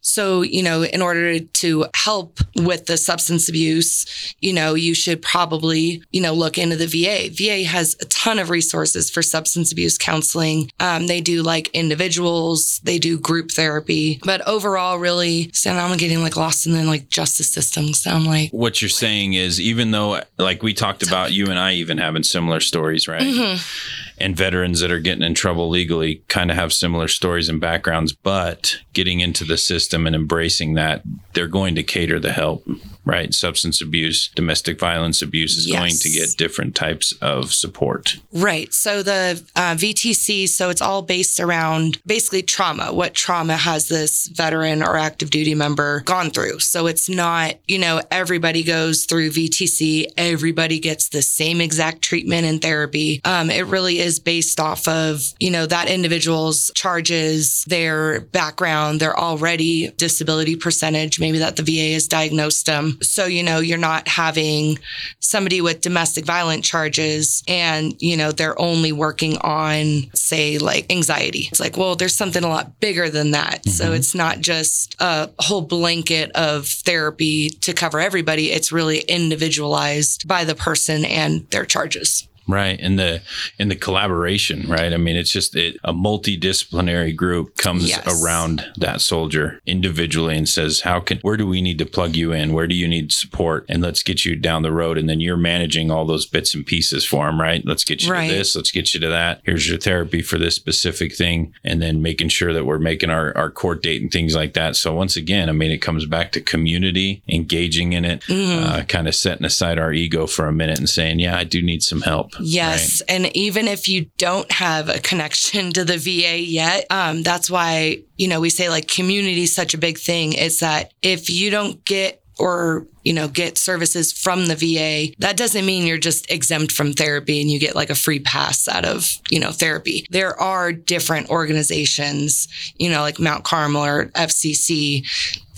C: So, you know, in order to help with the substance abuse, you know, you should probably, you know, look into the VA. VA has a ton of resources for substance abuse counseling. Um, they do like individuals, they do group therapy, but overall, really, so I'm getting like lost in the like justice system. So I'm like,
B: what you're saying is even though like we talked about you and I even having similar stories, right?
C: Mm-hmm.
B: And veterans that are getting in trouble legally kind of have similar stories and backgrounds, but getting into the system and embracing that, they're going to cater the help, right? Substance abuse, domestic violence abuse is going to get different types of support.
C: Right. So the uh, VTC, so it's all based around basically trauma. What trauma has this veteran or active duty member gone through? So it's not, you know, everybody goes through VTC, everybody gets the same exact treatment and therapy. Um, it really is based off of, you know, that individual's charges, their background, their already disability percentage, maybe that the VA has diagnosed them. So, you know, you're not having somebody with domestic violent charges and, you know, they're only working on, say, like anxiety. It's like, well, there's something a lot bigger than that. So mm-hmm. it's not just a whole blanket of therapy to cover everybody. It's really individualized by the person and their charges.
B: Right. And the and the collaboration, right? I mean, it's just it, a multidisciplinary group comes
C: Yes.
B: around that soldier individually and says, How can where do we need to plug you in? Where do you need support? And let's get you down the road. And then you're managing all those bits and pieces for them, right? Let's get you
C: Right.
B: to this, let's get you to that. Here's your therapy for this specific thing. And then making sure that we're making our, our court date and things like that. So once again, I mean, it comes back to community, engaging in it, uh, kind of setting aside our ego for a minute and saying, Yeah, I do need some help.
C: Yes. And even if you don't have a connection to the VA yet, um, that's why, you know, we say like community is such a big thing. It's that if you don't get or you know get services from the VA that doesn't mean you're just exempt from therapy and you get like a free pass out of you know therapy there are different organizations you know like Mount Carmel or FCC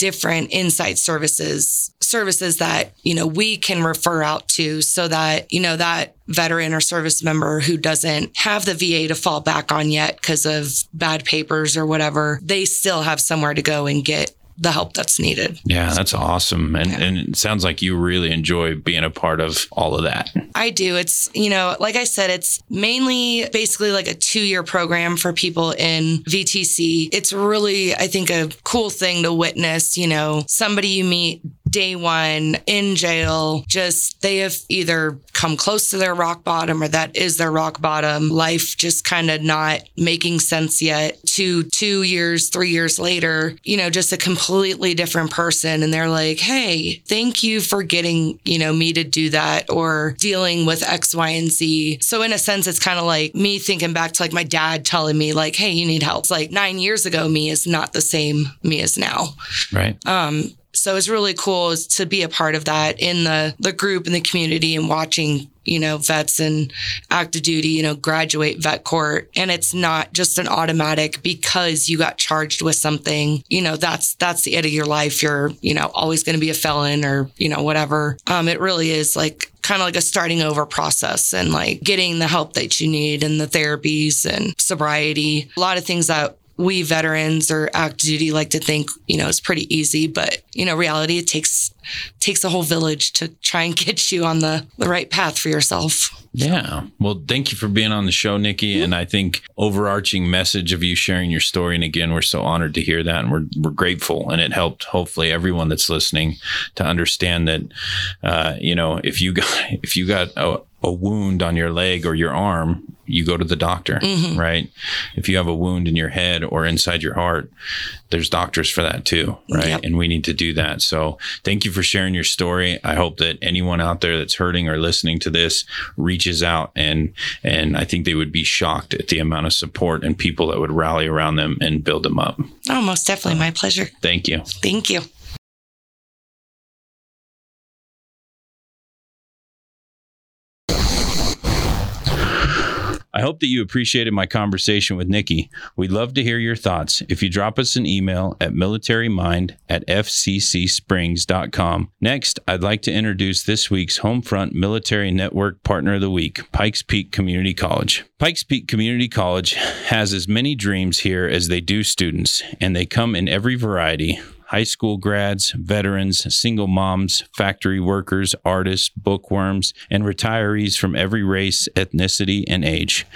C: different insight services services that you know we can refer out to so that you know that veteran or service member who doesn't have the VA to fall back on yet because of bad papers or whatever they still have somewhere to go and get the help that's needed.
B: Yeah, that's awesome. And, and it sounds like you really enjoy being a part of all of that.
C: I do. It's, you know, like I said, it's mainly basically like a two year program for people in VTC. It's really, I think, a cool thing to witness, you know, somebody you meet day one in jail, just they have either come close to their rock bottom or that is their rock bottom. Life just kind of not making sense yet. Two, two years, three years later, you know, just a completely different person. And they're like, hey, thank you for getting, you know, me to do that or dealing with X, Y, and Z. So in a sense, it's kind of like me thinking back to like my dad telling me, like, hey, you need help. It's like nine years ago, me is not the same me as now.
B: Right.
C: Um, so it's really cool to be a part of that in the the group and the community and watching you know vets and active duty you know graduate vet court. And it's not just an automatic because you got charged with something you know that's that's the end of your life. You're you know always going to be a felon or you know whatever. Um it really is like kind of like a starting over process and like getting the help that you need and the therapies and sobriety. A lot of things that we veterans or active duty like to think, you know, it's pretty easy, but you know, reality it takes takes a whole village to try and get you on the, the right path for yourself.
B: Yeah. Well, thank you for being on the show, Nikki. And I think overarching message of you sharing your story. And again, we're so honored to hear that. And we're, we're grateful. And it helped hopefully everyone that's listening to understand that, uh, you know, if you got, if you got a, a wound on your leg or your arm, you go to the doctor, mm-hmm. right? If you have a wound in your head or inside your heart, there's doctors for that too, right? Yep. And we need to do that. So thank you for sharing your story. I hope that anyone out there that's hurting or listening to this reaches out and and I think they would be shocked at the amount of support and people that would rally around them and build them up.
C: Oh, most definitely. My pleasure.
B: Thank you.
C: Thank you.
B: I hope that you appreciated my conversation with Nikki. We'd love to hear your thoughts. If you drop us an email at militarymind at fccsprings.com. Next, I'd like to introduce this week's Homefront Military Network Partner of the Week, Pikes Peak Community College. Pikes Peak Community College has as many dreams here as they do students, and they come in every variety high school grads, veterans, single moms, factory workers, artists, bookworms, and retirees from every race, ethnicity, and age.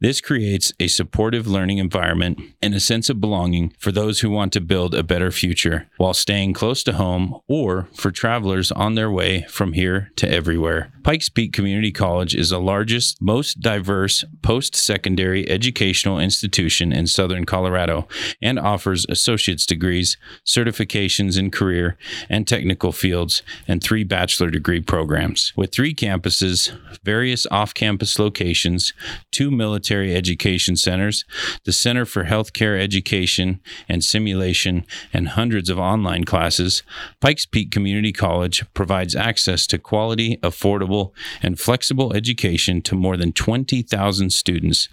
B: This creates a supportive learning environment and a sense of belonging for those who want to build a better future while staying close to home or for travelers on their way from here to everywhere. Pikes Peak Community College is the largest, most diverse post secondary educational institution in southern Colorado and offers associate's degrees, certifications, in career and technical fields, and three bachelor degree programs. With three campuses, various off campus locations, two military education centers, the Center for Healthcare Education and Simulation, and hundreds of online classes, Pikes Peak Community College provides access to quality, affordable, and flexible education to more than 20,000 students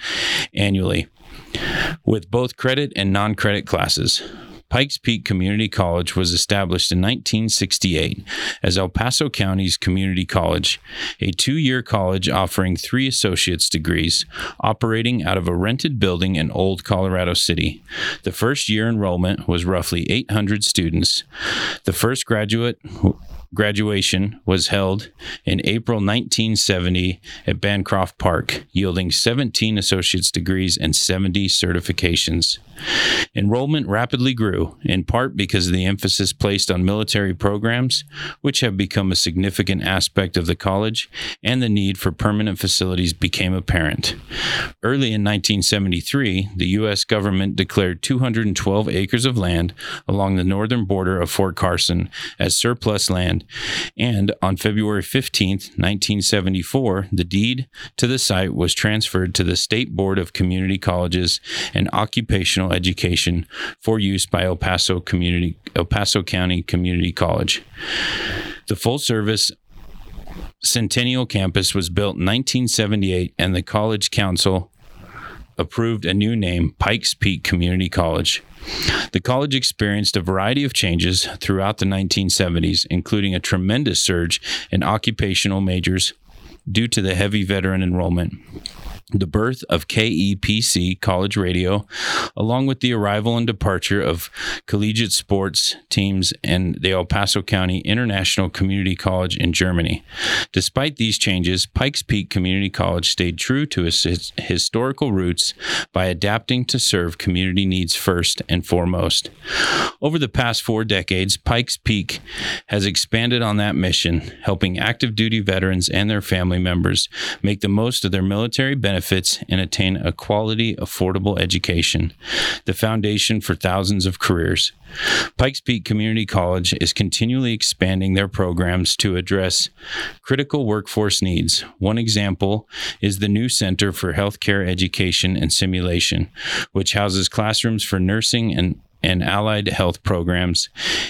B: annually with both credit and non credit classes. Pikes Peak Community College was established in 1968 as El Paso County's community college, a two year college offering three associate's degrees, operating out of a rented building in Old Colorado City. The first year enrollment was roughly 800 students. The first graduate graduation was held in April 1970 at Bancroft Park, yielding 17 associate's degrees and 70 certifications. Enrollment rapidly grew, in part because of the emphasis placed on military programs, which have become a significant aspect of the college, and the need for permanent facilities became apparent. Early in 1973, the U.S. government declared 212 acres of land along the northern border of Fort Carson as surplus land, and on February 15, 1974, the deed to the site was transferred to the State Board of Community Colleges and Occupational education for use by El Paso Community El Paso County Community College. The full service Centennial campus was built in 1978 and the college council approved a new name, Pikes Peak Community College. The college experienced a variety of changes throughout the 1970s, including a tremendous surge in occupational majors due to the heavy veteran enrollment. The birth of KEPC College Radio, along with the arrival and departure of collegiate sports teams and the El Paso County International Community College in Germany. Despite these changes, Pikes Peak Community College stayed true to its historical roots by adapting to serve community needs first and foremost. Over the past four decades, Pikes Peak has expanded on that mission, helping active duty veterans and their family members make the most of their military benefits benefits and attain a quality, affordable education, the foundation for thousands of careers. Pikes Peak Community College is continually expanding their programs to address critical workforce needs. One example is the new Center for Healthcare Education and Simulation, which houses classrooms for nursing and and allied health programs,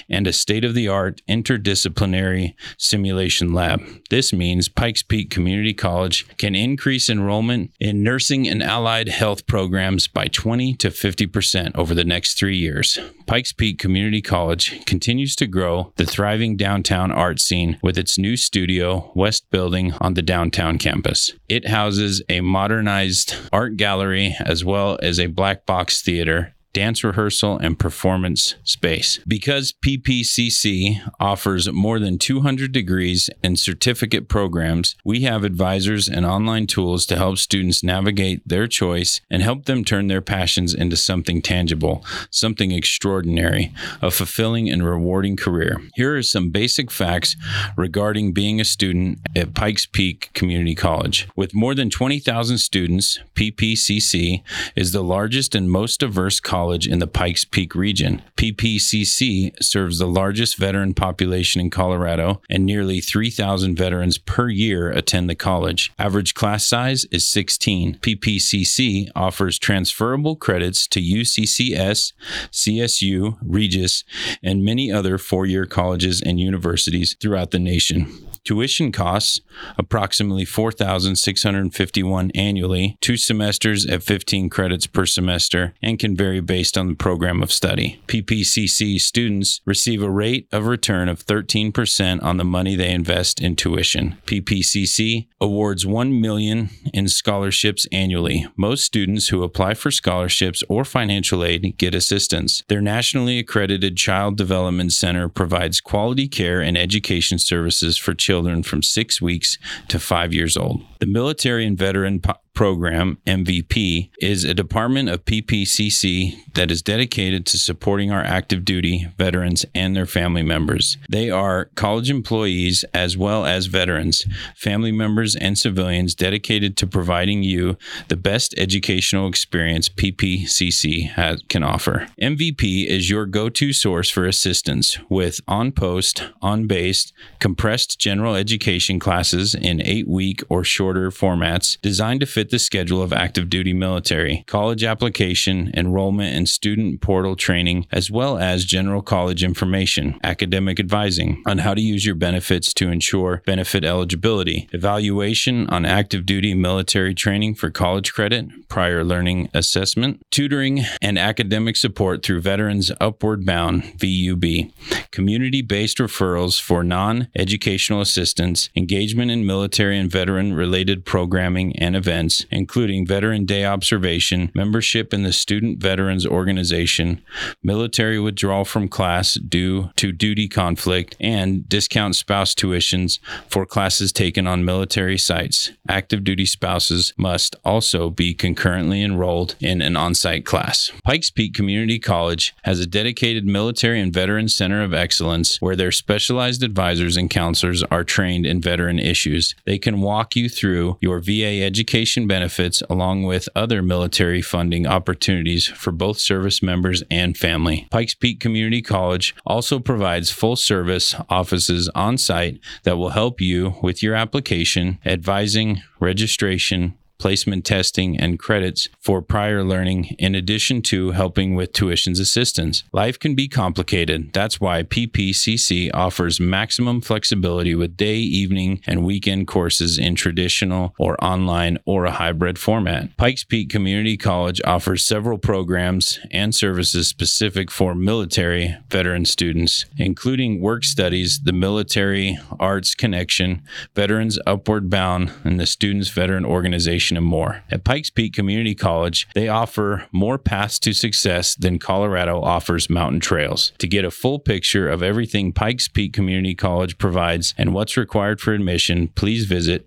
B: and a state of the art interdisciplinary simulation lab. This means Pikes Peak Community College can increase enrollment in nursing and allied health programs by 20 to 50% over the next three years. Pikes Peak Community College continues to grow the thriving downtown art scene with its new studio, West Building, on the downtown campus. It houses a modernized art gallery as well as a black box theater dance rehearsal, and performance space. Because PPCC offers more than 200 degrees and certificate programs, we have advisors and online tools to help students navigate their choice and help them turn their passions into something tangible, something extraordinary, a fulfilling and rewarding career. Here are some basic facts regarding being a student at Pikes Peak Community College. With more than 20,000 students, PPCC is the largest and most diverse college College in the Pikes Peak region. PPCC serves the largest veteran population in Colorado, and nearly 3,000 veterans per year attend the college. Average class size is 16. PPCC offers transferable credits to UCCS, CSU, Regis, and many other four year colleges and universities throughout the nation. Tuition costs approximately 4,651 annually, two semesters at 15 credits per semester, and can vary based on the program of study. PPCC students receive a rate of return of 13% on the money they invest in tuition. PPCC awards 1 million in scholarships annually. Most students who apply for scholarships or financial aid get assistance. Their nationally accredited Child Development Center provides quality care and education services for children children from six weeks to five years old. The Military and Veteran po- Program, MVP, is a department of PPCC that is dedicated to supporting our active duty veterans and their family members. They are college employees as well as veterans, family members, and civilians dedicated to providing you the best educational experience PPCC has, can offer. MVP is your go to source for assistance with on post, on base, compressed general education classes in eight week or shorter formats designed to fit fit the schedule of active duty military, college application, enrollment, and student portal training, as well as general college information, academic advising on how to use your benefits to ensure benefit eligibility, evaluation on active duty military training for college credit, prior learning assessment, tutoring, and academic support through Veterans Upward Bound VUB, community based referrals for non educational assistance, engagement in military and veteran related programming and events including Veteran Day observation, membership in the Student Veterans Organization, military withdrawal from class due to duty conflict, and discount spouse tuitions for classes taken on military sites. Active duty spouses must also be concurrently enrolled in an on site class. Pikes Peak Community College has a dedicated military and veteran center of excellence where their specialized advisors and counselors are trained in veteran issues. They can walk you through your VA education benefits along with other military funding opportunities for both service members and family. Pikes Peak Community College also provides full service offices on site that will help you with your application, advising, registration, placement testing, and credits for prior learning, in addition to helping with tuitions assistance. Life can be complicated. That's why PPCC offers maximum flexibility with day, evening, and weekend courses in traditional or online or a hybrid format. Pikes Peak Community College offers several programs and services specific for military veteran students, including work studies, the Military Arts Connection, Veterans Upward Bound, and the Students Veteran Organization education, and more. At Pikes Peak Community College, they offer more paths to success than Colorado offers mountain trails. To get a full picture of everything Pikes Peak Community College provides and what's required for admission, please visit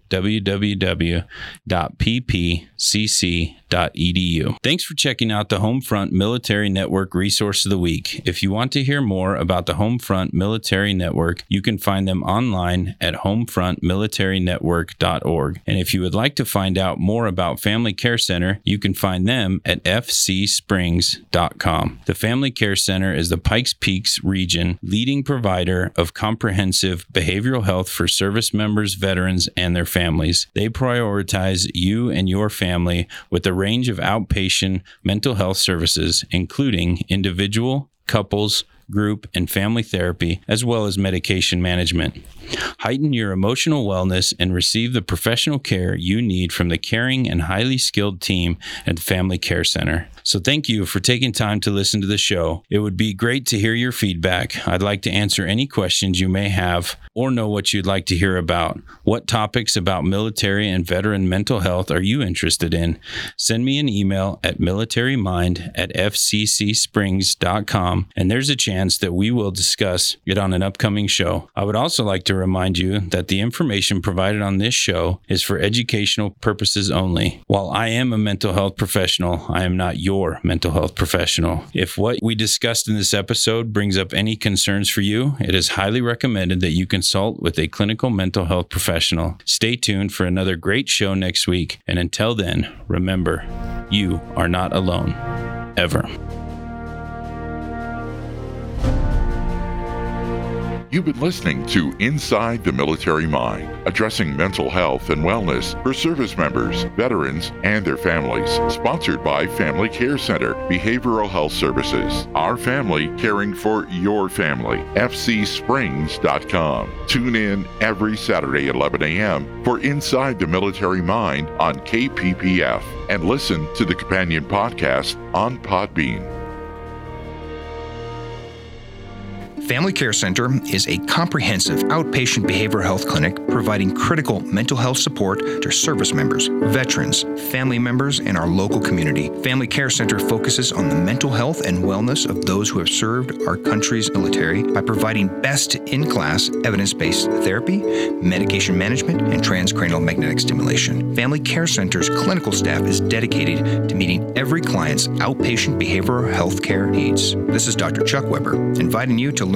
B: www.ppcc.edu. Thanks for checking out the Homefront Military Network Resource of the Week. If you want to hear more about the Homefront Military Network, you can find them online at homefrontmilitarynetwork.org. And if you would like to find out more about Family Care Center, you can find them at fcsprings.com. The Family Care Center is the Pikes Peaks region leading provider of comprehensive behavioral health for service members, veterans, and their families. They prioritize you and your family with a range of outpatient mental health services, including individual, couples, group, and family therapy, as well as medication management. Heighten your emotional wellness and receive the professional care you need from the caring and highly skilled team at the Family Care Center. So, thank you for taking time to listen to the show. It would be great to hear your feedback. I'd like to answer any questions you may have or know what you'd like to hear about. What topics about military and veteran mental health are you interested in? Send me an email at militarymind at fccsprings.com, and there's a chance that we will discuss it on an upcoming show. I would also like to remind you that the information provided on this show is for educational purposes only. While I am a mental health professional, I am not your mental health professional. If what we discussed in this episode brings up any concerns for you, it is highly recommended that you consult with a clinical mental health professional. Stay tuned for another great show next week, and until then, remember, you are not alone. Ever.
A: You've been listening to Inside the Military Mind, addressing mental health and wellness for service members, veterans, and their families. Sponsored by Family Care Center, Behavioral Health Services. Our family caring for your family. FCSprings.com. Tune in every Saturday at 11 a.m. for Inside the Military Mind on KPPF and listen to the companion podcast on Podbean.
D: Family Care Center is a comprehensive outpatient behavioral health clinic providing critical mental health support to service members, veterans, family members, and our local community. Family Care Center focuses on the mental health and wellness of those who have served our country's military by providing best in class evidence based therapy, medication management, and transcranial magnetic stimulation. Family Care Center's clinical staff is dedicated to meeting every client's outpatient behavioral health care needs. This is Dr. Chuck Weber, inviting you to